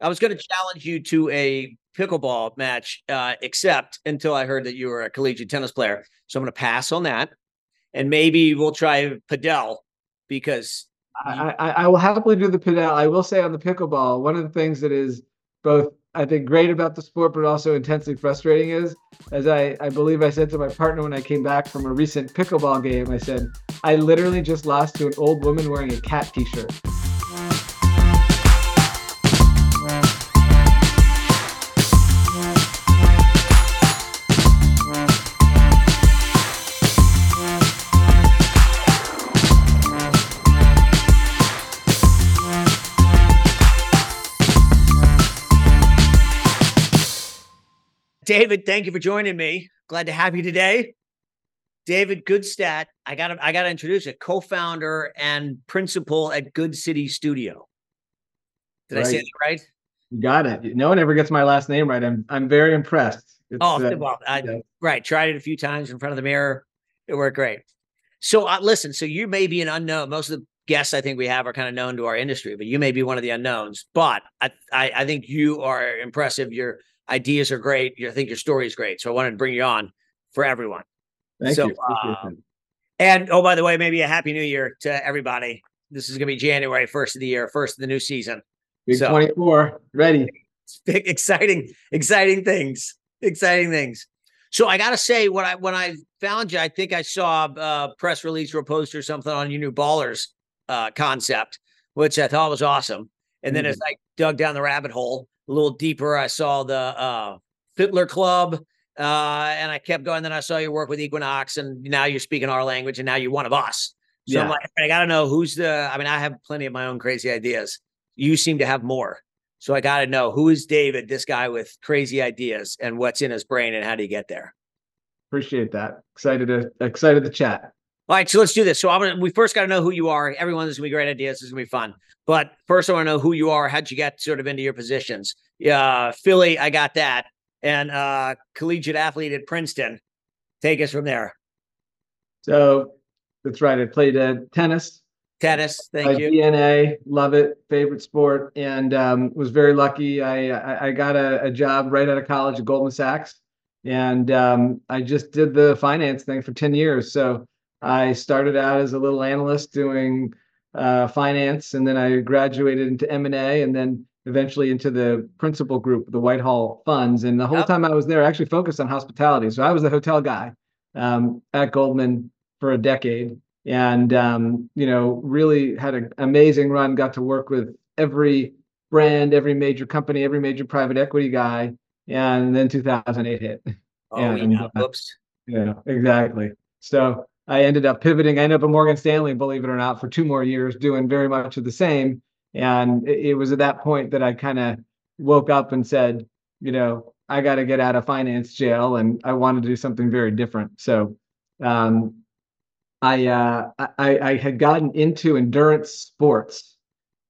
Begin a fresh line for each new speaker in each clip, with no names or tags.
I was going to challenge you to a pickleball match, uh, except until I heard that you were a collegiate tennis player. So I'm going to pass on that, and maybe we'll try padel because
I, I, I will happily do the padel. I will say on the pickleball, one of the things that is both I think great about the sport, but also intensely frustrating is, as I, I believe I said to my partner when I came back from a recent pickleball game, I said, I literally just lost to an old woman wearing a cat t
David, thank you for joining me. Glad to have you today. David Gutstadt, I got I got to introduce you, co-founder and principal at Good City Studio. Did right. I say that right?
You got it. No one ever gets my last name right. I'm I'm very impressed.
It's, oh, uh, well, I, yeah. right. Tried it a few times in front of the mirror. It worked great. So uh, listen, so you may be an unknown. Most of the guests I think we have are kind of known to our industry, but you may be one of the unknowns. But I I, I think you are impressive. You're ideas are great. I think your story is great. So I wanted to bring you on for everyone.
Thank
so,
you.
Um, and oh, by the way, maybe a happy new year to everybody. This is going to be January, first of the year, first of the new season.
Big so, 24, ready.
Big, exciting, exciting things, exciting things. So I got to say, when I when I found you, I think I saw a press release or a post or something on your new ballers uh, concept, which I thought was awesome. And then mm-hmm. as I dug down the rabbit hole, a little deeper, I saw the uh, Fitler Club, uh, and I kept going. Then I saw you work with Equinox, and now you're speaking our language, and now you're one of us. So yeah. I'm like, I got to know who's the. I mean, I have plenty of my own crazy ideas. You seem to have more. So I got to know who is David, this guy with crazy ideas, and what's in his brain, and how do you get there?
Appreciate that. Excited to excited to chat.
All right, so let's do this. So I'm gonna, we first got to know who you are. Everyone, this is gonna be great ideas. This is gonna be fun. But first, I want to know who you are. How'd you get sort of into your positions? Yeah, Philly, I got that, and uh, collegiate athlete at Princeton. Take us from there.
So that's right. I played uh, tennis.
Tennis, thank you.
DNA, love it, favorite sport, and um, was very lucky. I I, I got a, a, job right out of college at Goldman Sachs, and um, I just did the finance thing for ten years. So I started out as a little analyst doing uh, finance, and then I graduated into M and A, and then eventually into the principal group, the Whitehall Funds. And the whole yep. time I was there, I actually focused on hospitality. So I was the hotel guy um, at Goldman for a decade, and um, you know, really had an amazing run. Got to work with every brand, every major company, every major private equity guy, and then 2008 hit.
Oh, and, yeah. Uh, Oops.
Yeah, exactly. So I ended up pivoting. I ended up at Morgan Stanley, believe it or not, for two more years, doing very much of the same. And it, it was at that point that I kind of woke up and said, you know, I got to get out of finance jail, and I wanted to do something very different. So, um, I, uh, I I had gotten into endurance sports,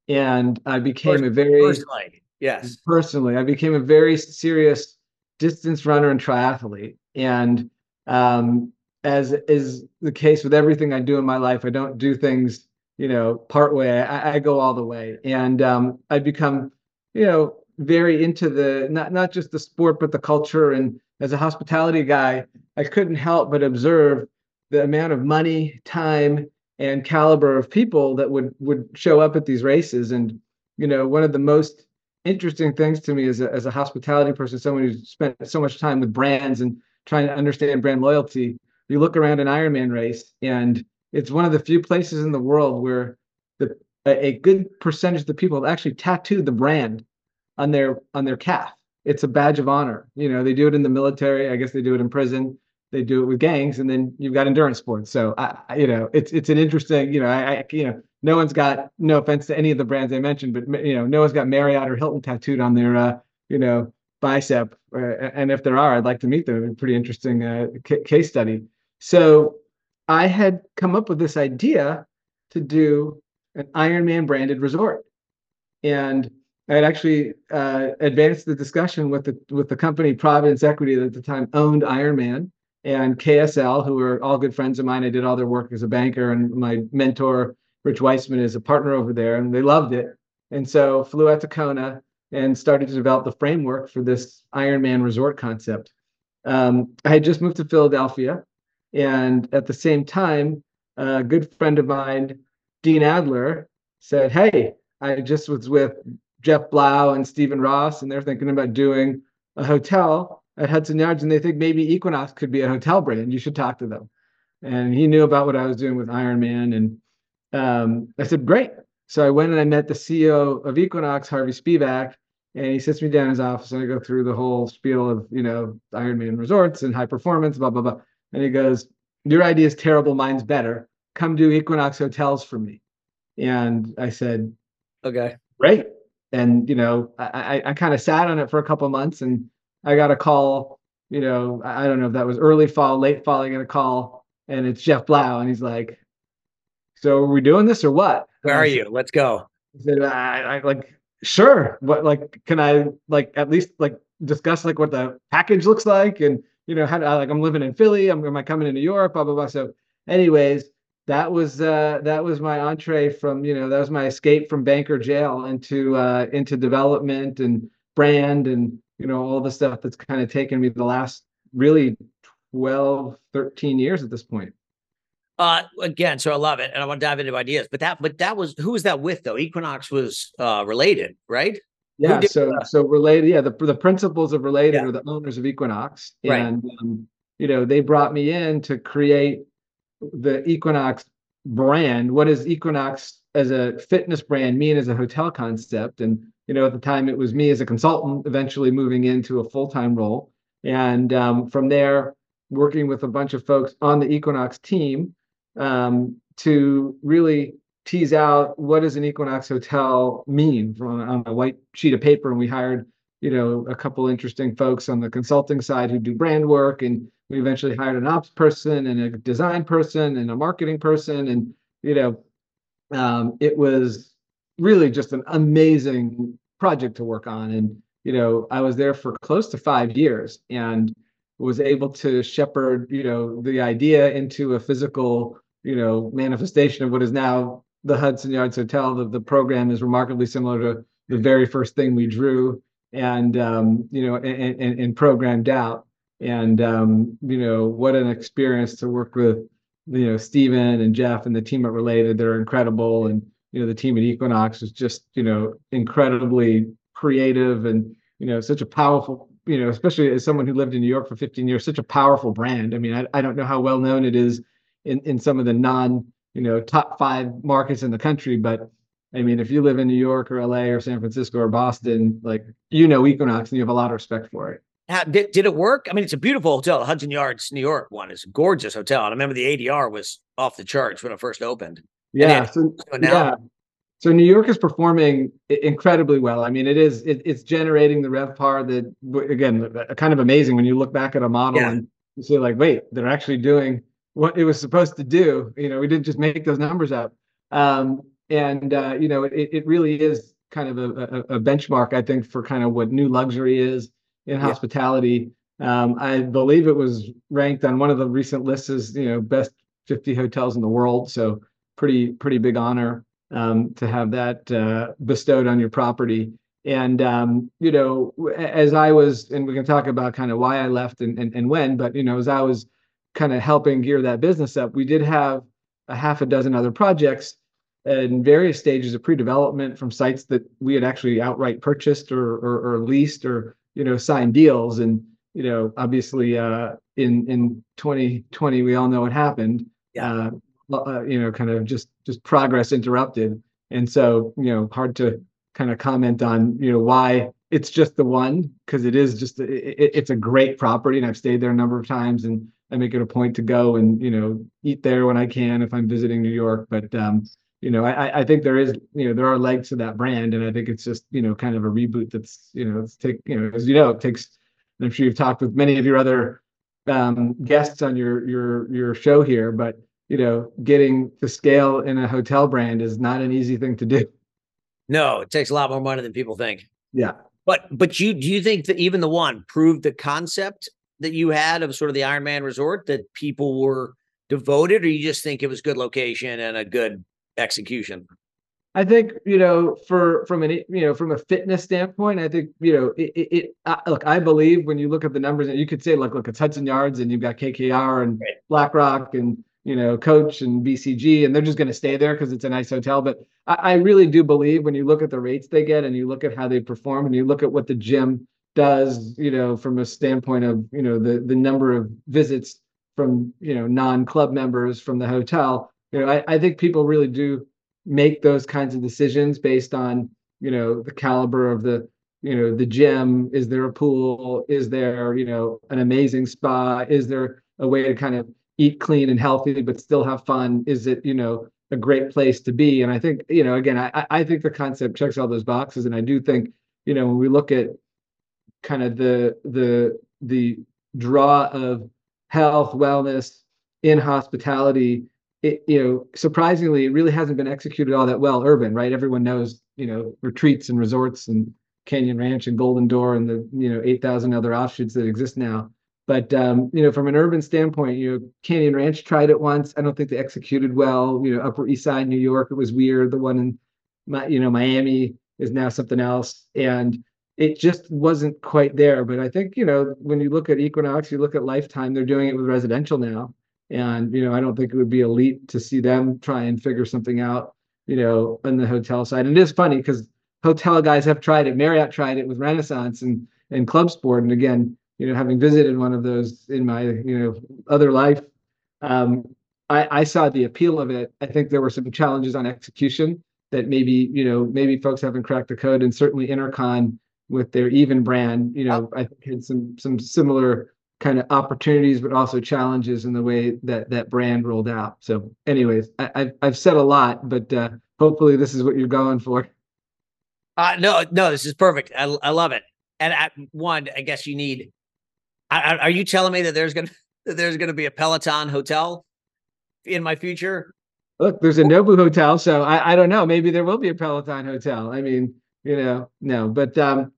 and I became a very
personally, yes,
personally, I became a very serious distance runner and triathlete, and um, as is the case with everything I do in my life, I don't do things, you know, part way. I, I go all the way, and um, I become, you know, very into the not not just the sport but the culture. And as a hospitality guy, I couldn't help but observe the amount of money, time, and caliber of people that would would show up at these races. And you know, one of the most interesting things to me as a, as a hospitality person, someone who's spent so much time with brands and trying to understand brand loyalty you look around an Ironman race, and it's one of the few places in the world where the a, good percentage of the people have actually tattooed the brand on their on their calf. It's a badge of honor. You know, they do it in the military. I guess they do it in prison. They do it with gangs, and then you've got endurance sports. So, I, you know, it's it's an interesting. You know, I, I you know, no one's got no offense to any of the brands I mentioned, but you know, no one's got Marriott or Hilton tattooed on their, uh, you know, bicep. Uh, and if there are, I'd like to meet them. Pretty interesting uh, c- case study. So I had come up with this idea to do an Ironman branded resort. And I had actually uh, advanced the discussion with the with the company Providence Equity that at the time owned Ironman and KSL, who were all good friends of mine. I did all their work as a banker, and my mentor Rich Weissman is a partner over there, and they loved it. And so flew out to Kona, and started to develop the framework for this Ironman resort concept. Um, I had just moved to Philadelphia, and at the same time, a good friend of mine, Dean Adler, said, "Hey, I just was with Jeff Blau and Stephen Ross, and they're thinking about doing a hotel at Hudson Yards, and they think maybe Equinox could be a hotel brand. You should talk to them." And he knew about what I was doing with Ironman. and um, I said, "Great." So I went and I met the CEO of Equinox, Harvey Spevak, and he sits me down in his office and I go through the whole spiel of, you know, Ironman resorts and high performance, blah, blah, blah. And he goes, Your idea is terrible, mine's better. Come do Equinox hotels for me. And I said,
Okay.
Great. And you know, I I, I kind of sat on it for a couple months and I got a call, you know, I don't know if that was early fall, late fall, I get a call, and it's Jeff Blau, and he's like, So are we doing this or what?
Where are you? Let's go.
I said, I, I like sure what like can i like at least like discuss like what the package looks like and you know how to, like i'm living in philly i'm am i coming to new york blah blah blah so anyways that was uh that was my entree from you know that was my escape from banker jail into uh into development and brand and you know all the stuff that's kind of taken me the last really 12 13 years at this point
uh, again, so I love it, and I want to dive into ideas. But that, but that was who was that with though? Equinox was uh, related, right?
Yeah. So that? so related. Yeah. The the principals of related
Yeah.
are the owners of Equinox,
Right.
and um, you know they brought me in to create the Equinox brand. What is Equinox as a fitness brand mean as a hotel concept? And you know at the time it was me as a consultant, eventually moving into a full time role, and um, from there working with a bunch of folks on the Equinox team um, to really tease out what does an Equinox hotel mean from on a white sheet of paper. And we hired, you know, a couple interesting folks on the consulting side who do brand work, and we eventually hired an ops person and a design person and a marketing person, and you know, um, it was really just an amazing project to work on. And you know, I was there for close to five years and was able to shepherd, you know, the idea into a physical, you know, manifestation of what is now the Hudson Yards Hotel. The, the program is remarkably similar to the very first thing we drew and um, you know and, and, and programmed out. And um, you know, what an experience to work with, you know, Stephen and Jeff and the team at Related. They're incredible. And you know, the team at Equinox is just, you know, incredibly creative and you know, such a powerful, you know, especially as someone who lived in New York for 15 years, such a powerful brand. I mean, I, I don't know how well known it is in, in some of the non, you know, top five markets in the country, but I mean, if you live in New York or LA or San Francisco or Boston, like you know Equinox and you have a lot of respect for it.
How, did, did it work? I mean, it's a beautiful hotel. The Hudson Yards, New York one is a gorgeous hotel. And I remember the ADR was off the charts when it first opened.
Yeah.
it-
So,
So now,
yeah. So New York is performing incredibly well. I mean, it is it, it's generating the RevPAR that again kind of amazing when you look back at a model
Yeah.
and you say like, wait, they're actually doing what it was supposed to do. You know, we didn't just make those numbers up. Um, and uh, you know, it, it really is kind of a, a, a benchmark, I think, for kind of what new luxury is in
Yeah.
hospitality. Um, I believe it was ranked on one of the recent lists as you know best 50 hotels in the world. So pretty pretty big honor um, to have that uh, bestowed on your property. And um, you know, as I was, and we can talk about kind of why I left and, and and when, but you know, as I was kind of helping gear that business up, we did have a half a dozen other projects in various stages of pre-development from sites that we had actually outright purchased or or, or leased or you know signed deals. And you know, obviously, uh, in in 2020, we all know what happened.
Yeah.
Uh, uh, you know, kind of just just progress interrupted, and so you know, hard to kind of comment on you know why it's just the one because it is just it, it- it's a great property, and I've stayed there a number of times, and I make it a point to go and you know eat there when I can if I'm visiting New York. But um, you know, I I- think there is you know there are legs to that brand, and I think it's just you know kind of a reboot that's you know it's take you know as you know it takes. and I'm sure you've talked with many of your other um, guests on your your your show here, but you know, getting to scale in a hotel brand is not an easy thing to do.
no, it takes a lot more money than people think.
Yeah.
But but you do you think that even the one proved the concept that you had of sort of the Ironman resort that people were devoted, or you just think it was good location and a good execution?
I think you know, for from an you know from a fitness standpoint, I think you know it. it, it uh, look, I believe when you look at the numbers, and you could say like, look, it's Hudson Yards, and you've got KKR and right. BlackRock, and you know Coach and BCG, and they're just going to stay there because it's a nice hotel. But I, I really do believe when you look at the rates they get, and you look at how they perform, and you look at what the gym does, you know, from a standpoint of you know the the number of visits from you know non-club members from the hotel, you know, I, I think people really do make those kinds of decisions based on you know the caliber of the you know the gym is there a pool is there you know an amazing spa is there a way to kind of eat clean and healthy but still have fun is it you know a great place to be and i think you know again i i think the concept checks all those boxes and i do think you know when we look at kind of the the the draw of health wellness in hospitality it, you know, surprisingly, it really hasn't been executed all that well urban, right? Everyone knows, you know, retreats and resorts and Canyon Ranch and Golden Door and the, you know, 8,000 other offshoots that exist now. But, um, you know, from an urban standpoint, you know, Canyon Ranch tried it once. I don't think they executed well. You know, Upper East Side, New York, it was weird. The one in, you know, Miami is now something else. And it just wasn't quite there. But I think, you know, when you look at Equinox, you look at Lifetime, they're doing it with residential now and, you know, I don't think it would be elite to see them try and figure something out, you know, on the hotel side. And it is funny because hotel guys have tried it. Marriott tried it with Renaissance and and Club Sport. And again, you know, having visited one of those in my, you know, other life, um, I, I saw the appeal of it. I think there were some challenges on execution that maybe, you know, maybe folks haven't cracked the code and certainly Intercon with their even brand, you know, I think had some some similar kind of opportunities, but also challenges in the way that that brand rolled out. So, anyways, I, have I've said a lot, but uh, hopefully this is what you're going for.
Uh, no, no, this is perfect. I, I love it. And at one, I guess you need. I, are you telling me that there's gonna that there's gonna be a Peloton hotel in my future?
Look, there's a Nobu hotel, so I, I don't know. Maybe there will be a Peloton hotel. I mean, you know, no, but um,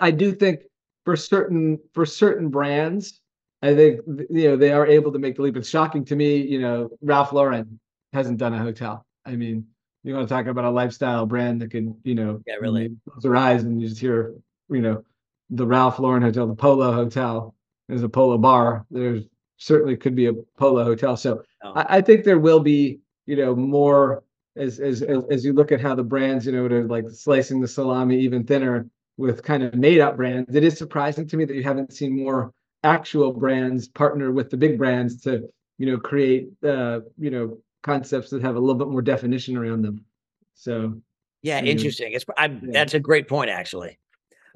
I do think for certain for certain brands, I think you know they are able to make the leap. It's shocking to me, you know, Ralph Lauren hasn't done a hotel. I mean, you want to talk about a lifestyle brand that can, you know,
yeah, really
close their eyes and you just hear, you know, the Ralph Lauren hotel, the Polo Hotel. There's a Polo bar. There's certainly could be a Polo hotel. So oh. I, I think there will be, you know, more as, as as as you look at how the brands, you know, are like slicing the salami even thinner with kind of made up brands. It is surprising to me that you haven't seen more actual brands partner with the big brands to, you know, create, uh, you know, concepts that have a little bit more definition around them. So,
yeah, interesting. It's yeah. that's a great point, actually.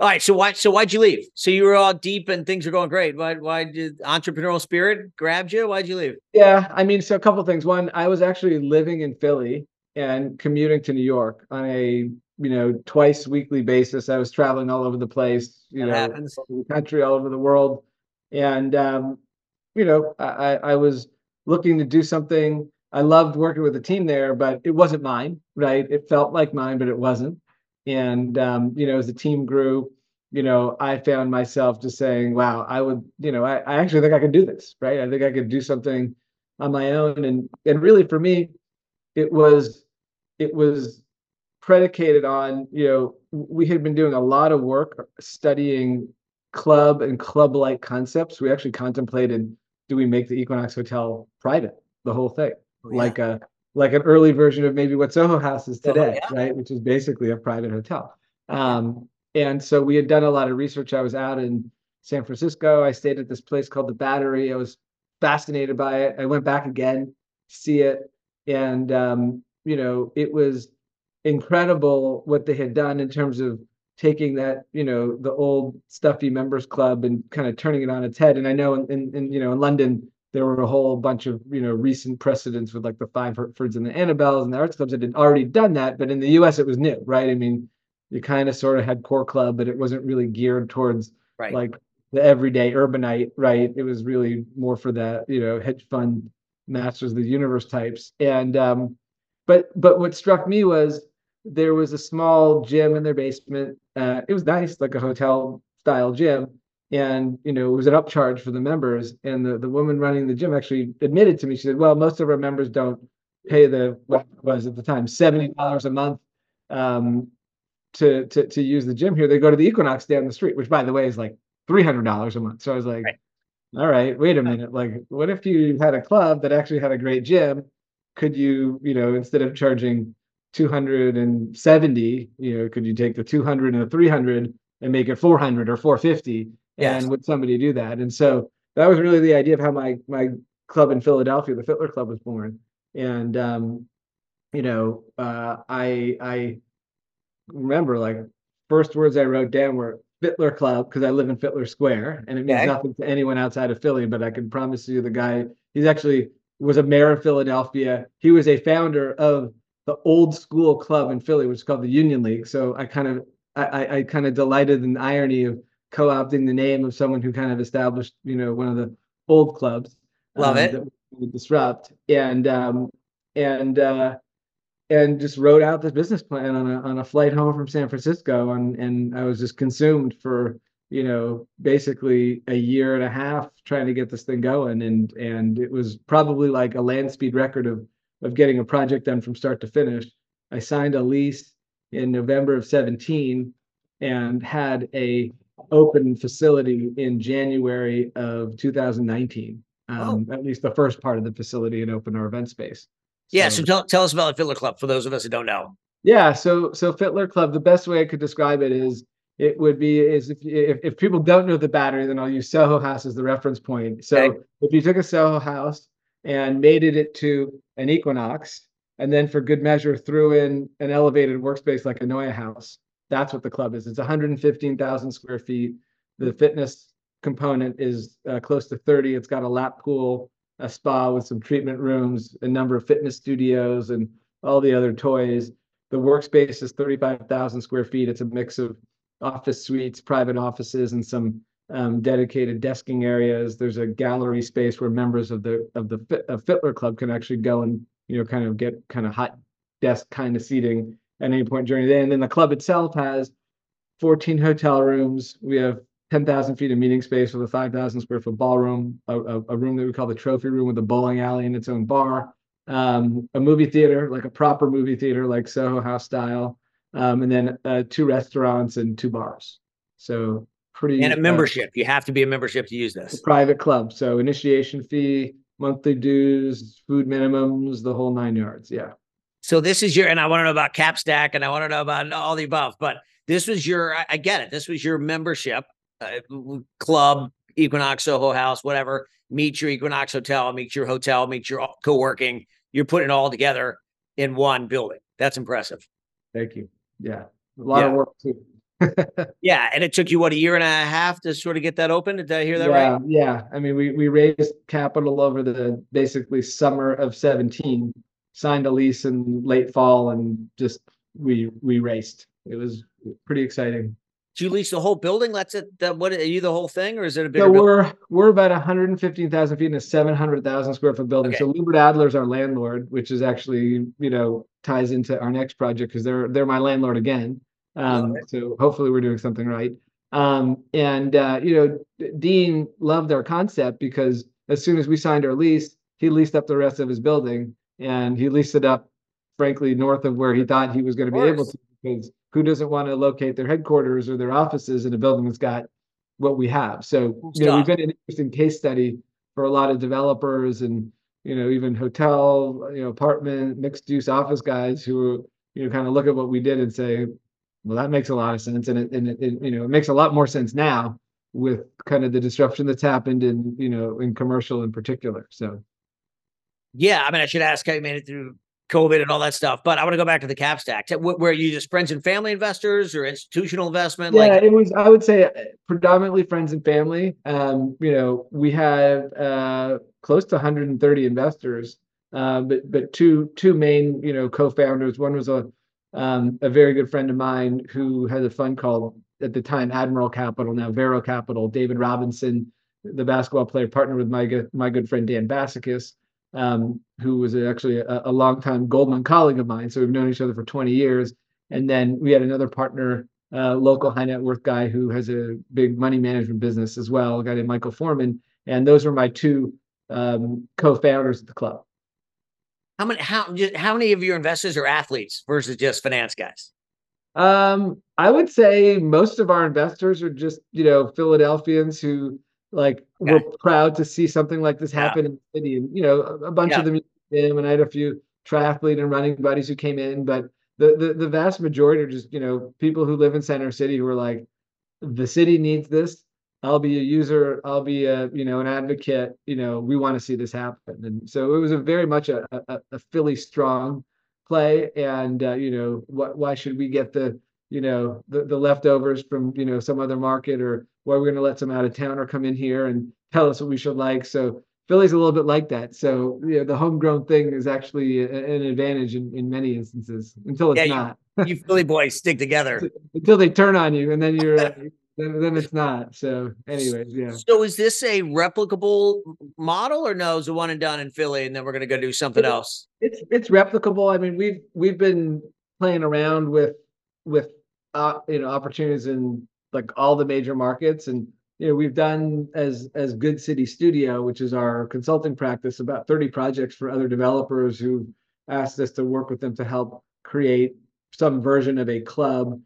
All right, so why so why'd you leave? So you were all deep and things were going great. Why why did entrepreneurial spirit grabbed you? Why'd you leave?
Yeah, I mean, so a couple things. One, I was actually living in Philly and commuting to New York on a you know, twice weekly basis. I was traveling all over the place, you know, happens. all over the country, all over the world. And, um, you know, I, I was looking to do something. I loved working with the team there, but it wasn't mine, right? It felt like mine, but it wasn't. And, um, you know, as the team grew, you know, I found myself just saying, wow, I would, you know, I, I actually think I could do this, right? I think I could do something on my own. And, and really for me, it was, it was predicated on you know we had been doing a lot of work studying club and club like concepts. We actually contemplated do we make the equinox hotel private? The whole thing. Oh, yeah. like a like an early version of maybe what soho house is today oh, yeah. right? Which is basically a private hotel. Um, and so we had done a lot of research. I was out in san francisco. I stayed at this place called the battery. I was fascinated by it. I went back again to see it. And um, you know it was incredible what they had done in terms of taking that you know the old stuffy members club and kind of turning it on its head. And i know in, in, in, you know in london there were a whole bunch of you know recent precedents with like the five hertfords and the annabelles and the arts clubs that had already done that. But in the us it was new right? I mean you kind of sort of had core club but it wasn't really geared towards right. like the everyday urbanite right? It was really more for that you know hedge fund masters of the universe types. And um but but what struck me was there was a small gym in their basement. Uh, it was nice, like a hotel style gym. And you know, it was an upcharge for the members. And the, the woman running the gym actually admitted to me, she said, Well, most of our members don't pay the what was at the time seventy dollars a month um, to to to use the gym here. They go to the Equinox down the street, which by the way is like three hundred dollars a month. So I was like,
Right.
all right, wait a minute. Like, what if you had a club that actually had a great gym? Could you, you know, instead of charging 270, you know, could you take the 200 and the 300 and make it 400 or 450?
Yes.
And would somebody do that? And so that was really the idea of how my my club in Philadelphia, the Fitler Club, was born. And um, you know, uh, I I remember like first words I wrote down were Fitler Club because I live in Fitler Square, and it means
Okay.
nothing to anyone outside of Philly. But I can promise you, the guy he's actually was a mayor of Philadelphia. He was a founder of the old school club in Philly, which is called the Union League. So I kind of I, I, kind of delighted in the irony of co-opting the name of someone who kind of established, you know, one of the old clubs.
Love
um,
it.
that would disrupt and um and uh and just wrote out this business plan on a on a flight home from San Francisco and and I was just consumed for you know basically a year and a half trying to get this thing going and and it was probably like a land speed record of of getting a project done from start to finish. I signed a lease in November of 17 and had a open facility in January of 2019. Um, at least the first part of the facility and open our event space.
Yeah. So tell, tell us about the Fitler Club for those of us who don't know.
Yeah, so so Fitler Club, the best way I could describe it is it would be is if if, if people don't know the battery, then I'll use Soho House as the reference point. So
Okay.
if you took a Soho House and made it to an Equinox, and then for good measure threw in an elevated workspace like a NeueHouse, that's what the club is. It's 115,000 square feet. The fitness component is uh, close to 30. It's got a lap pool, a spa with some treatment rooms, a number of fitness studios, and all the other toys. The workspace is 35,000 square feet. It's a mix of office suites, private offices, and some um, dedicated desking areas. There's a gallery space where members of the of the of Fitler Club can actually go and you know kind of get kind of hot desk kind of seating at any point during the day. And then the club itself has 14 hotel rooms. We have 10,000 feet of meeting space with a 5,000 square foot ballroom, a, a, a room that we call the trophy room with a bowling alley and its own bar, um, a movie theater, like a proper movie theater, like Soho House style, um, and then uh, two restaurants and two bars. So pretty
And a
uh,
membership. You have to be a membership to use this.
private club. So initiation fee, monthly dues, food minimums, the whole nine yards. Yeah.
So this is your, and I want to know about Cap Stack and I want to know about all the above, but this was your, I, I get it. This was your membership uh, club, Equinox, Soho House, whatever. Meet your Equinox Hotel, meet your hotel, meet your co working. You're putting it all together in one building. That's impressive.
Thank you. Yeah. A lot of work too.
Yeah. And it took you, what, a year and a half to sort of get that open? Did I hear that
yeah,
right?
Yeah. I mean, we, we raised capital over the basically summer of 17, signed a lease in late fall and just we we raced. It was pretty exciting.
Did you lease the whole building? That's it. That, what are you the whole thing or is it a bigger
So
building?
we're we're about 115,000 feet in a 700,000 square foot building.
Okay.
So Lubert Adler's our landlord, which is actually you know ties into our next project because they're they're my landlord again. Um, so hopefully we're doing something right. Um, and uh, you know, Dean loved our concept because as soon as we signed our lease, he leased up the rest of his building, and he leased it up, frankly, north of where he thought he was going to be able to. Because who doesn't want to locate their headquarters or their offices in a building that's got what we have? So you know, we've been an interesting case study for a lot of developers and you know even hotel, you know, apartment, mixed use office guys who you know kind of look at what we did and say, well, that makes a lot of sense, and it, and it, it, you know it makes a lot more sense now with kind of the disruption that's happened in you know in commercial in particular. So
Yeah, I mean, I should ask how you made it through COVID and all that stuff, but I want to go back to the cap stack. Wh- Where you just friends and family investors or institutional investment?
yeah,
Like,
it was I would say uh, predominantly friends and family. Um, you know, we had uh, close to 130 investors, uh, but but two two main you know co-founders. One was a um, a very good friend of mine who has a fund called at the time Admiral Capital, now Vero Capital. David Robinson, the basketball player, partnered with my good my good friend Dan Bassichis, um, who was actually a, a longtime Goldman colleague of mine. So we've known each other for 20 years. And then we had another partner, uh, local high net worth guy who has a big money management business as well, a guy named Michael Forman. And those were my two um, co-founders of the club.
How many how just how many of your investors are athletes versus just finance guys?
Um, I would say most of our investors are just, you know, Philadelphians who like
Okay.
were proud to see something like this
Yeah.
happen in the city. And, you know, a, a bunch
Yeah.
of them and I had a few triathlete and running buddies who came in, but the, the the vast majority are just, you know, people who live in Center City who are like, the city needs this. I'll be a user. I'll be a, you know, an advocate. You know, we want to see this happen. And so it was a very much a, a, a Philly strong play. And, uh, you know, what, why should we get the, you know, the, the leftovers from, you know, some other market or why are we're going to let some out of town or come in here and tell us what we should like. So Philly's a little bit like that. So, you know, the homegrown thing is actually a- an advantage in, in many instances until it's
Yeah, you-
not,
You Philly boys stick together.
until they turn on you and then you're, then, then it's not. So anyways, yeah.
So is this a replicable model or no? Is a one and done in Philly and then we're gonna go do something
It-
else?
it's it's replicable. I mean, we've we've been playing around with with uh, you know opportunities in like all the major markets, and you know we've done as as Good City Studio, which is our consulting practice, about thirty projects for other developers who asked us to work with them to help create some version of a club,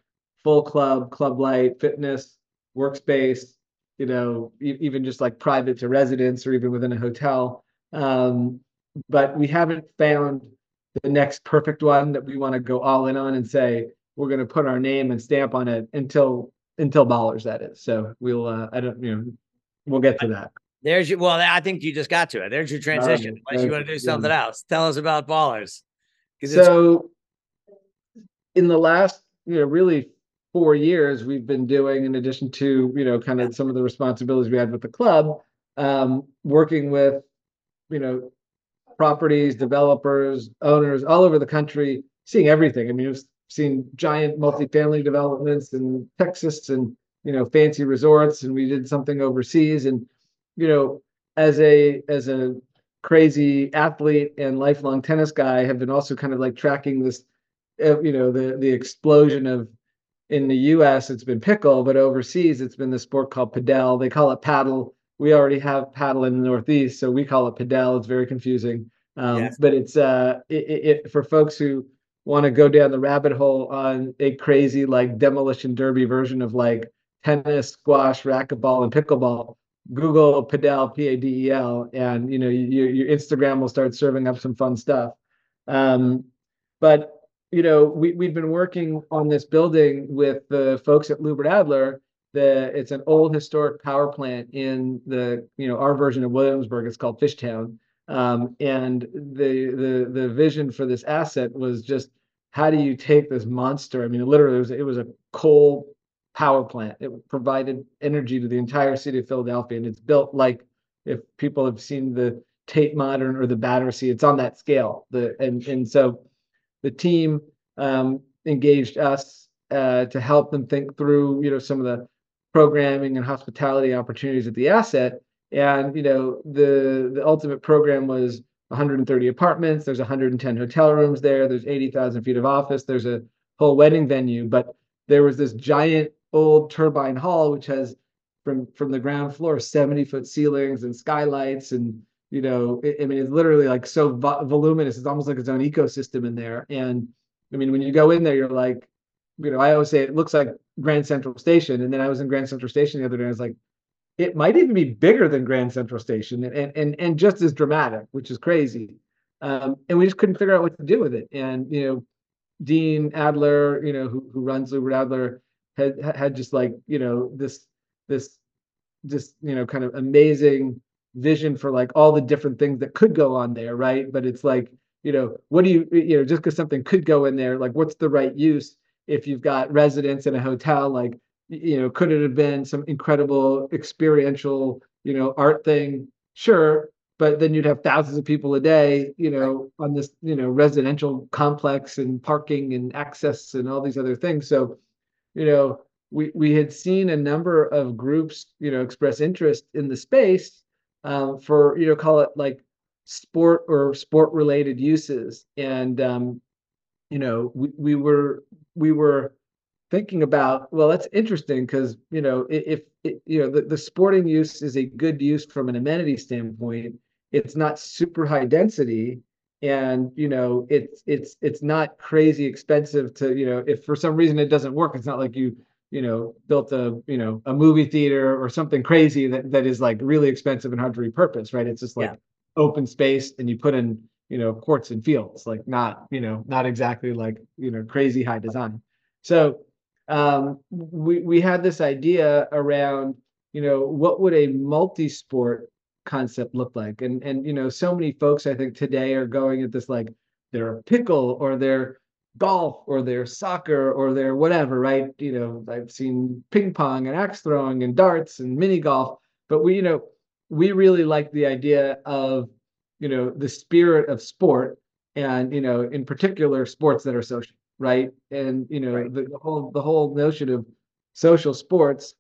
full club, club light, fitness, workspace. You know, e- even just like private to residents or even within a hotel. Um, but we haven't found the next perfect one that we want to go all in on and say we're going to put our name and stamp on it until until ballers that is so we'll uh i don't you know we'll get to that
There's your well, I think you just got to it. There's your transition. Unless you want to do
yeah.
something else. Tell us about ballers. Because
so in the last you know really four years we've been doing in addition to you know kind of some of the responsibilities we had with the club um working with you know properties developers owners all over the country seeing everything. I mean we've seen giant multifamily developments in texas and you know fancy resorts and we did something overseas. And you know as a as a crazy athlete and lifelong tennis guy have been also kind of like tracking this uh, you know the the explosion of in the US it's been pickle but overseas it's been the sport called padel they call it paddle we already have paddle in the northeast so we call it padel it's very confusing um,
Yes.
but it's uh it, it, for folks who want to go down the rabbit hole on a crazy like demolition derby version of like tennis squash racquetball and pickleball Google Padel, P A D E L, and you know you, your Instagram will start serving up some fun stuff. Um, but you know we we've been working on this building with the folks at Lubert Adler. The it's an old historic power plant in the you know our version of Williamsburg. It's called Fishtown, um, and the the the vision for this asset was just how do you take this monster? I mean, literally, it was it was a coal power plant. It provided energy to the entire city of Philadelphia, and it's built like if people have seen the Tate Modern or the Battersea, it's on that scale. The and and so the team um, engaged us uh, to help them think through, you know, some of the programming and hospitality opportunities at the asset. And you know, the the ultimate program was 130 apartments. There's 110 hotel rooms there. There's 80,000 feet of office. There's a whole wedding venue, but there was this giant old turbine hall which has from from the ground floor 70 foot ceilings and skylights and you know i I mean it's literally like so vo- voluminous it's almost like its own ecosystem in there. And i mean when you go in there you're like you know i always say it looks like grand central station. And then i was in grand central station the other day and i was like it might even be bigger than grand central station. And and and, and just as dramatic which is crazy. Um, and we just couldn't figure out what to do with it. And you know Dean Adler, you know, who, who runs Lubert Adler, had had just like you know this this just you know kind of amazing vision for like all the different things that could go on there, right? But it's like you know what do you you know just because something could go in there, like what's the right use if you've got residents in a hotel, like you know could it have been some incredible experiential you know art thing? Sure, but then you'd have thousands of people a day, you know, on this, you know, residential complex and parking and access and all these other things. So, you know, we we had seen a number of groups, you know, express interest in the space um, for, you know, call it like sport or sport related uses. And um, you know, we, we were we were thinking about well that's interesting because you know if, if you know the, the sporting use is a good use from an amenity standpoint it's not super high density and you know it's it's it's not crazy expensive to you know if for some reason it doesn't work it's not like you you know built a you know a movie theater or something crazy that that is like really expensive and hard to repurpose right? It's just like
Yeah.
open space and you put in you know courts and fields like not you know not exactly like you know crazy high design. So um we we had this idea around you know what would a multi-sport concept look like? And and you know so many folks i think today are going at this like they're a pickle or they're golf or they're soccer or they're whatever right? You know i've seen ping pong and axe throwing and darts and mini golf but we you know we really like the idea of you know the spirit of sport and you know in particular sports that are social right? And you know
Right.
the, the whole the whole notion of social sports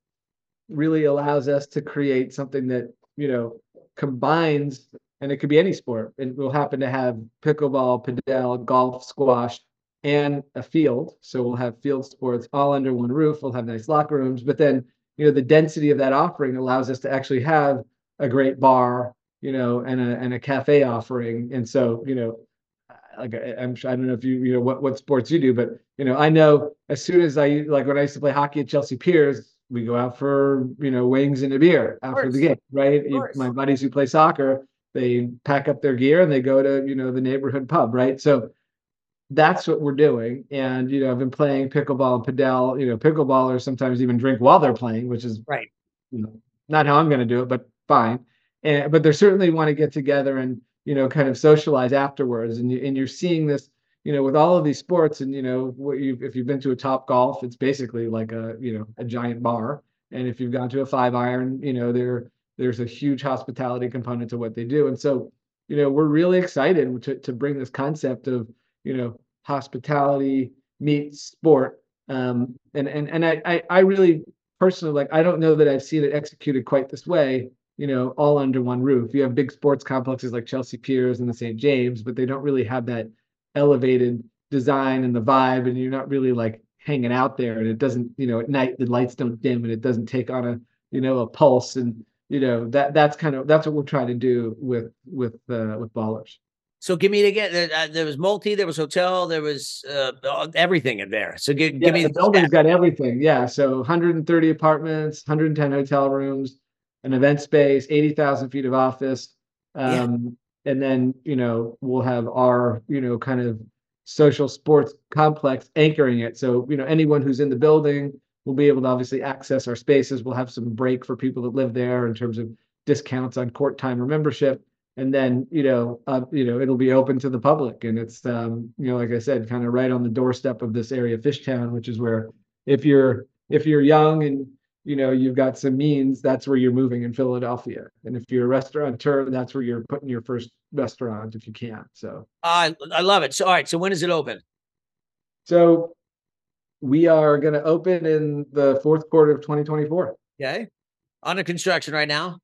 really allows us to create something that you know combines and it could be any sport. And we'll happen to have pickleball padel golf squash and a field. So we'll have field sports all under one roof. We'll have nice locker rooms. But then you know the density of that offering allows us to actually have a great bar you know and a and a cafe offering. And so you know like I'm sure I don't know if you you know what what sports you do, but you know I know as soon as I like when I used to play hockey at Chelsea Piers, we go out for you know wings and a beer after the game, right? My buddies who play soccer, they pack up their gear and they go to you know the neighborhood pub, right? So that's what we're doing, and you know I've been playing pickleball and padel. You know pickleballers sometimes even drink while they're playing, which is
Right.
you know not how I'm going to do it, but fine. And but they certainly want to get together and you know kind of socialize afterwards. And you and you're seeing this you know with all of these sports and you know what you if you've been to a Topgolf, it's basically like a you know a giant bar. And if you've gone to a five iron, you know there there's a huge hospitality component to what they do. And so you know we're really excited to to bring this concept of you know hospitality meets sport. Um, and and and I I, I really personally like I don't know that I've seen it executed quite this way you know, all under one roof. You have big sports complexes like Chelsea Piers and the St. James, but they don't really have that elevated design and the vibe, and you're not really like hanging out there. And it doesn't, you know, at night the lights don't dim and it doesn't take on a, you know, a pulse. And you know that that's kind of that's what we're trying to do with with uh, with ballers.
So give me it again. There, uh, there was multi, there was hotel, there was uh, everything in there. So give,
Yeah,
give me
the building's got everything. Yeah, so 130 apartments, 110 hotel rooms, an event space, 80,000 feet of office.
Yeah.
Um, and then, you know, we'll have our, you know, kind of social sports complex anchoring it. So, you know, anyone who's in the building will be able to obviously access our spaces. We'll have some break for people that live there in terms of discounts on court time or membership. And then, you know, uh, you know, it'll be open to the public. And it's, um, you know, like I said, kind of right on the doorstep of this area, Fishtown, which is where if you're if you're young and you know you've got some means, that's where you're moving in Philadelphia. And if you're a restaurateur, that's where you're putting your first restaurant if you can. So
I I love it. So all right. So when is it open?
so we are going to open in the fourth quarter of 2024.
Okay. Under construction right now.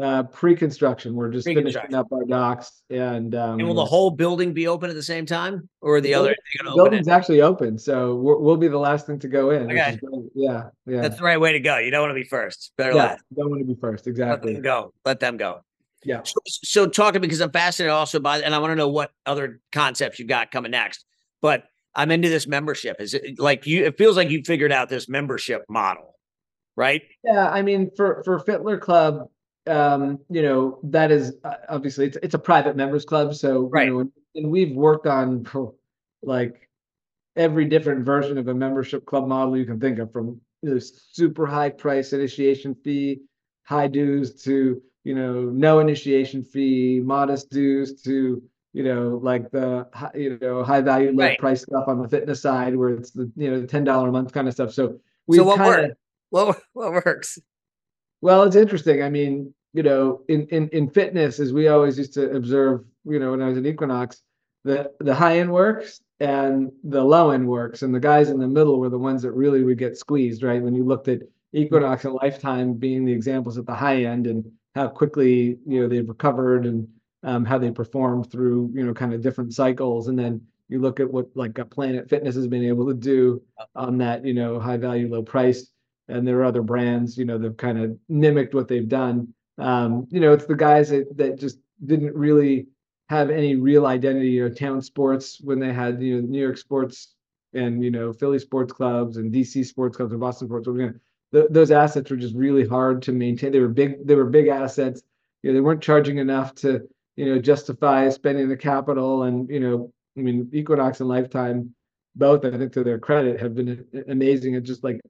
Uh, pre-construction. We're just finishing up our docks and um,
And will the whole building be open at the same time, or the
The
other?
building- the
gonna open it?
building's actually open, so we're, we'll be the last thing to go in.
Okay.
Yeah, yeah,
That's the right way to go. You don't want to be first. Better
yeah.
last.
Don't want to be first,
Let
exactly.
them go. Let them go.
Yeah.
So, so talk to me because I'm fascinated also by, and I want to know what other concepts you got coming next. But I'm into this membership. Is it like you? It feels like you figured out this membership model, right?
Yeah, I mean, for for Fitler Club, um, you know, that is uh, obviously it's it's a private members club, so
Right.
you know, and, and we've worked on like every different version of a membership club model you can think of, from you know, super high price initiation fee, high dues to you know no initiation fee, modest dues to you know like the you know high value low
Right.
price stuff on the fitness side where it's the you know the ten dollar a month kind of stuff. So we
So what
kind
worked? What what works?
Well, it's interesting. I mean, you know, in in in fitness, as we always used to observe, you know, when I was at Equinox, the the high end works and the low end works, and the guys in the middle were the ones that really would get squeezed, right? When you looked at Equinox and Lifetime being the examples at the high end and how quickly you know they've recovered and um, how they performed through you know kind of different cycles, and then you look at what like Planet Fitness has been able to do on that you know high value, low price and there are other brands, you know, that kind of mimicked what they've done. Um, you know, it's the guys that, that just didn't really have any real identity. You know, town sports when they had you know New York sports and you know Philly sports clubs and DC sports clubs and Boston sports. Th- those assets were just really hard to maintain. They were big. They were big assets. You know, they weren't charging enough to you know justify spending the capital. And you know, I mean, Equinox and Lifetime, both I think to their credit, have been amazing at just like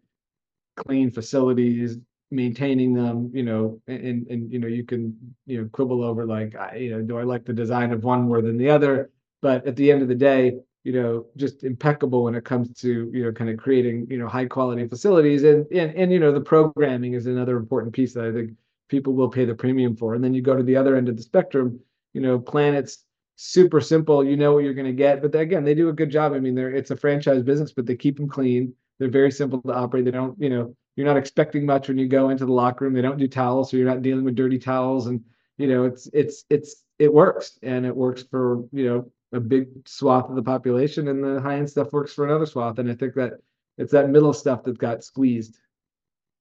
clean facilities, maintaining them. You know, and and you know you can you know quibble over like I, you know do I like the design of one more than the other, but at the end of the day you know just impeccable when it comes to you know kind of creating you know high quality facilities. And and and you know the programming is another important piece that I think people will pay the premium for. And then you go to the other end of the spectrum you know planets super simple you know what you're going to get. But again they do a good job. I mean they're it's a franchise business but they keep them clean they're very simple to operate they don't you know you're not expecting much when you go into the locker room they don't do towels so you're not dealing with dirty towels and you know it's it's it's it works and it works for you know a big swath of the population, and the high end stuff works for another swath. And I think that it's that middle stuff that got squeezed.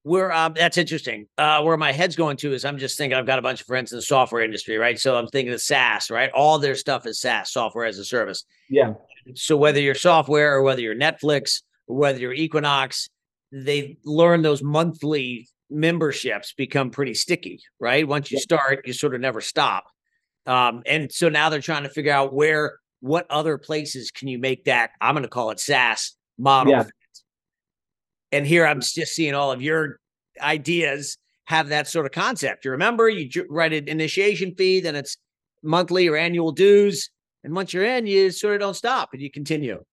Where um, that's interesting. Uh, where my head's going to is I'm just thinking I've got a bunch of friends in the software industry, right? So I'm thinking of SaaS, right? All their stuff is SaaS, software as a service.
Yeah.
So whether you're software or whether you're Netflix whether you're Equinox, they learn those monthly memberships become pretty sticky, right? Once you start, you sort of never stop. Um, and so now they're trying to figure out where what other places can you make that I'm going to call it SaaS model? Yeah. And here I'm just seeing all of your ideas have that sort of concept. You remember, you write an initiation fee, then it's monthly or annual dues, and once you're in, you sort of don't stop and you continue.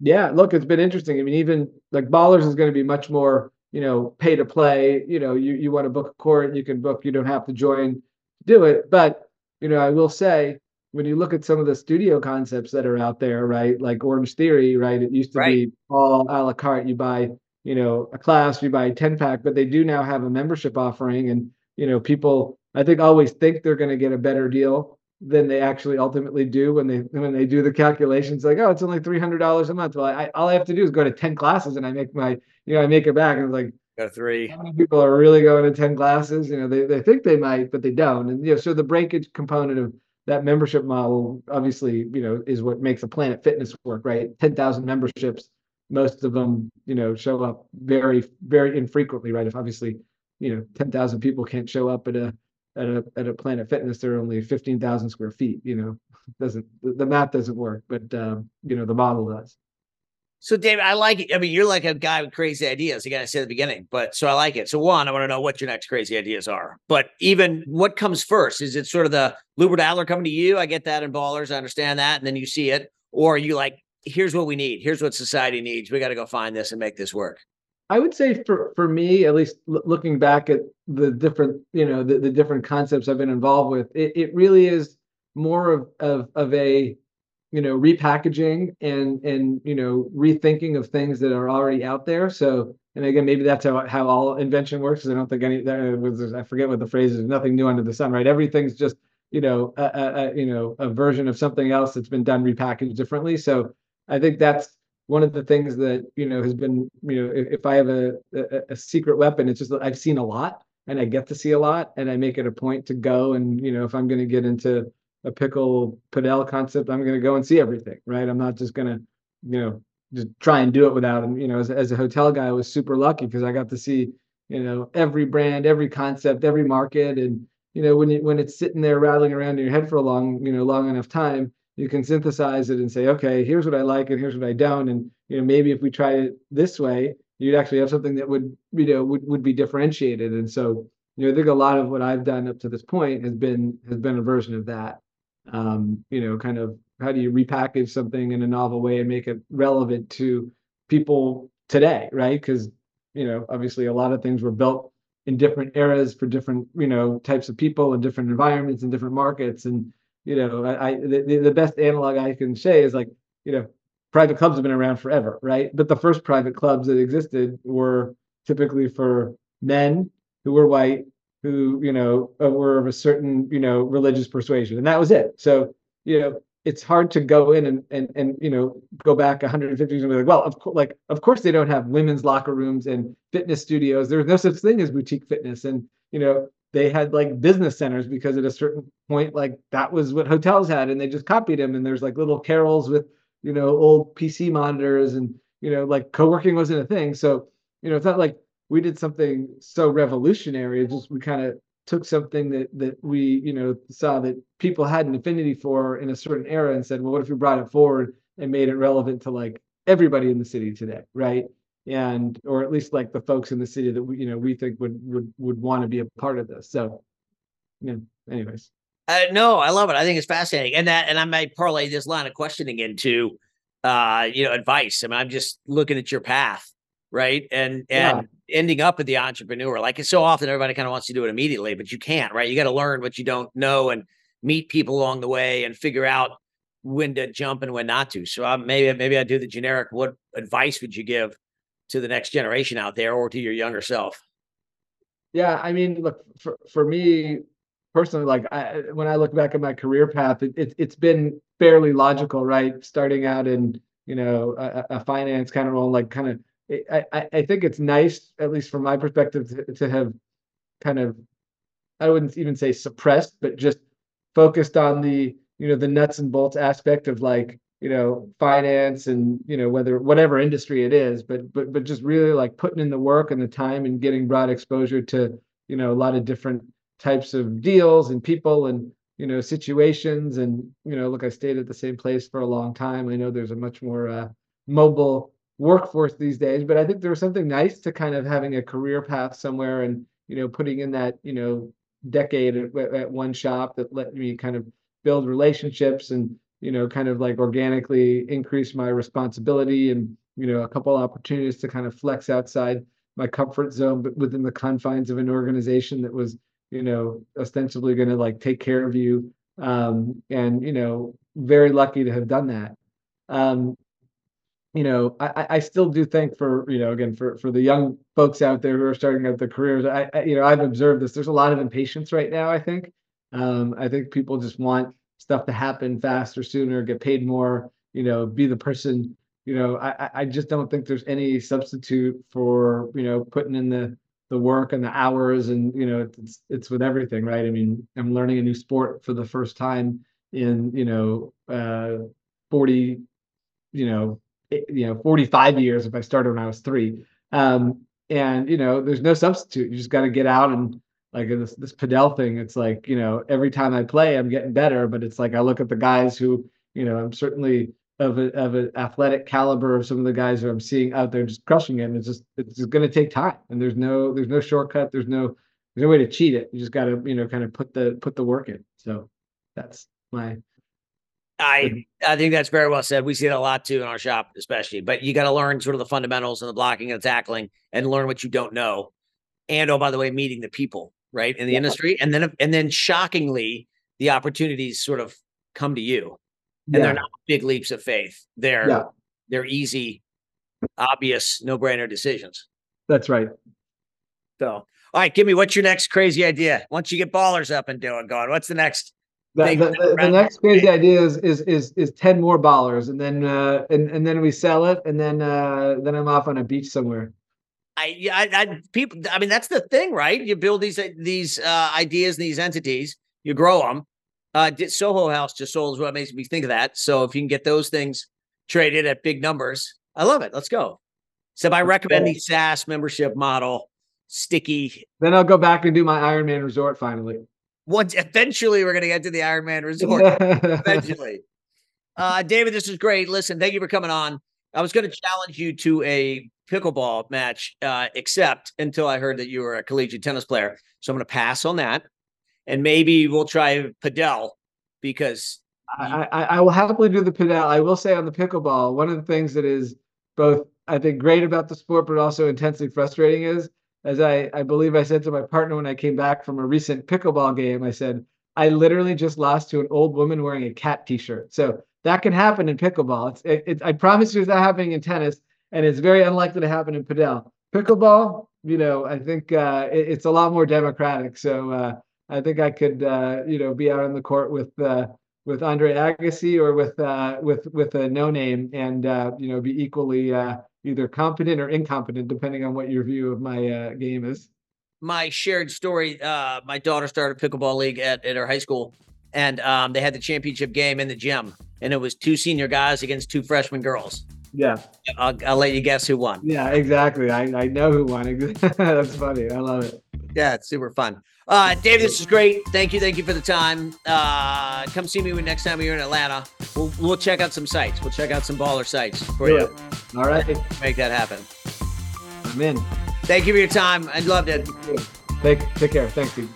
Yeah, look, it's been interesting. I mean, even like Ballers is going to be much more, you know, pay to play. You know, you you want to book a court, you can book. You don't have to join, do it. But you know, I will say when you look at some of the studio concepts that are out there, right? Like Orangetheory, right? It used to right. be all a la carte. You buy, you know, a class, you buy a 10 pack, but they do now have a membership offering. And, you know, people I think always think they're going to get a better deal than they actually ultimately do when they when they do the calculations like oh it's only $300 a month. Well I, all i have to do is go to 10 classes and i make my you know i make it back. And it's like
got three.
how many people are really going to 10 classes? You know they, they think they might but they don't. And you know so the breakage component of that membership model obviously you know is what makes a planet fitness work right? 10,000 memberships most of them you know show up very very infrequently right? If obviously you know 10,000 people can't show up at a at a at a planet fitness they're only 15,000 square feet you know doesn't the math doesn't work but um, you know the model does
so, David, I like it. I mean, you're like a guy with crazy ideas. Again, I said at the beginning, but so I like it. So, one, I want to know what your next crazy ideas are. But even what comes first? Is it sort of the Lubert Adler coming to you? I get that in ballers. I understand that. And then you see it. Or you like, here's what we need. Here's what society needs. We got to go find this and make this work.
I would say for for me, at least looking back at the different, you know, the, the different concepts I've been involved with, it, it really is more of, of of a you know repackaging and and you know rethinking of things that are already out there. So and again maybe that's how, how all invention works i don't think any that was i forget what the phrase is nothing new under the sun right? Everything's just you know a, a, you know a version of something else that's been done repackaged differently. So i think that's one of the things that you know has been you know if, if i have a, a, a secret weapon it's just that i've seen a lot and i get to see a lot and i make it a point to go and you know if i'm going to get into a pickle Padel concept, I'm going to go and see everything, right? I'm not just going to, you know, just try and do it without him. You know, as, as a hotel guy, I was super lucky because I got to see, you know, every brand, every concept, every market, and you know, when you when it's sitting there rattling around in your head for a long, you know, long enough time, you can synthesize it and say, okay, here's what I like and here's what I don't, and you know, maybe if we try it this way, you'd actually have something that would, you know, would would be differentiated. And so, you know, I think a lot of what I've done up to this point has been has been a version of that um, you know, kind of how do you repackage something in a novel way and make it relevant to people today, right? Because you know, obviously, a lot of things were built in different eras for different you know types of people and different environments and different markets. And you know, I, I the, the best analog I can say is like you know, private clubs have been around forever, right? But the first private clubs that existed were typically for men who were white who you know uh, were of a certain you know religious persuasion and that was it so you know it's hard to go in and and, and you know go back 150 years and be like well of course like of course they don't have women's locker rooms and fitness studios there's no such thing as boutique fitness and you know they had like business centers because at a certain point, like that was what hotels had, and they just copied them. And there's like little carrels with you know old PC monitors, and you know like co-working wasn't a thing. So you know it's not like we did something so revolutionary. Just we kind of took something that that we you know saw that people had an affinity for in a certain era and said, well, what if we brought it forward and made it relevant to like everybody in the city today, right? And or at least like the folks in the city that we you know we think would would would want to be a part of this so yeah anyways
uh, no i love it i think it's fascinating and that and i might parlay this line of questioning into uh you know advice i mean i'm just looking at your path right and and yeah. ending up with the entrepreneur like so often everybody kind of wants to do it immediately but you can't right you got to learn what you don't know and meet people along the way and figure out when to jump and when not to so um, maybe maybe i do the generic what advice would you give to the next generation out there or to your younger self?
Yeah, I mean, look for for me personally, like I, when I look back at my career path, it, it has been fairly logical, right? Starting out in you know a, a finance kind of role, like kind of. I, I think it's nice, at least from my perspective, to, to have kind of, I wouldn't even say suppressed, but just focused on the you know the nuts and bolts aspect of like you know finance and you know whether whatever industry it is but but but just really like putting in the work and the time and getting broad exposure to you know a lot of different types of deals and people and you know situations. And you know look i stayed at the same place for a long time. I know there's a much more uh, mobile workforce these days but i think there was something nice to kind of having a career path somewhere and you know putting in that you know decade at, at one shop that let me kind of build relationships and you know, kind of like organically increase my responsibility and, you know, a couple opportunities to kind of flex outside my comfort zone, but within the confines of an organization that was, you know, ostensibly going to like take care of you. Um, and, you know, very lucky to have done that. Um, you know, I, I still do think for, you know, again, for, for the young folks out there who are starting out their careers, I, I you know, I've observed this. There's a lot of impatience right now, I think. Um, I think people just want stuff to happen faster, sooner, get paid more, you know, be the person, you know, I, I just don't think there's any substitute for, you know, putting in the, the work and the hours and, you know, it's, it's with everything, right? I mean, I'm learning a new sport for the first time in, you know, uh, 40, you know, you know, 45 years if I started when I was three. Um, and, you know, there's no substitute. You just got to get out and, like this this Padel thing, it's like, you know, every time I play, I'm getting better. But it's like I look at the guys who, you know, I'm certainly of a, of an athletic caliber of some of the guys who I'm seeing out there just crushing it. It's just it's going to take time, and there's no there's no shortcut. There's no there's no way to cheat it. You just got to you know kind of put the put the work in. So that's my.
I I think that's very well said. We see it a lot too in our shop, especially. But you got to learn sort of the fundamentals and the blocking and the tackling, and learn what you don't know. And oh, by the way, meeting the people right in the yeah. industry and then and then shockingly the opportunities sort of come to you and yeah. they're not big leaps of faith they're yeah. they're easy obvious no-brainer decisions
that's right
so all right give me what's your next crazy idea once you get ballers up and doing going what's the next
the, the, the, the next crazy idea is is is is 10 more ballers and then uh and, and then we sell it and then uh then i'm off on a beach somewhere
I, I, I, people. I mean, that's the thing, right? You build these these uh, ideas, these entities, you grow them. Uh, Soho House just sold is what makes me think of that. So if you can get those things traded at big numbers, I love it. Let's go. So I recommend the SaaS membership model, sticky.
Then I'll go back and do my Ironman resort finally.
Once eventually we're gonna get to the Ironman resort. eventually. Uh, David, this is great. Listen, thank you for coming on. I was going to challenge you to a pickleball match, uh, except until I heard that you were a collegiate tennis player. So I'm going to pass on that, and maybe we'll try padel because
I, I, I will happily do the padel. I will say on the pickleball, one of the things that is both I think great about the sport, but also intensely frustrating is, as I I believe I said to my partner when I came back from a recent pickleball game, I said I literally just lost to an old woman wearing a cat T-shirt. So that can happen in pickleball. It's, it, it, I promise you, it's not happening in tennis, and it's very unlikely to happen in padel. Pickleball, you know, I think uh, it, it's a lot more democratic. So uh, I think I could, uh, you know, be out on the court with uh, with Andre Agassi or with uh, with with a no name, and uh, you know, be equally either competent or incompetent, depending on what your view of my game is.
my shared story. My daughter started pickleball league at, at her high school, and um, they had the championship game in the gym, and it was two senior guys against two freshman girls.
Yeah.
I'll, I'll let you guess who won.
Yeah, exactly. I, I know who won. That's funny. I love it.
Yeah, it's super fun. Uh, Dave, this is great. Thank you. Thank you for the time. Uh, come see me when next time you're in Atlanta. We'll, we'll check out some sites. We'll check out some baller sites for
Do
you.
it. All right.
Make that happen.
I'm in.
Thank you for your time. I loved it.
Take, take care. Thank dude.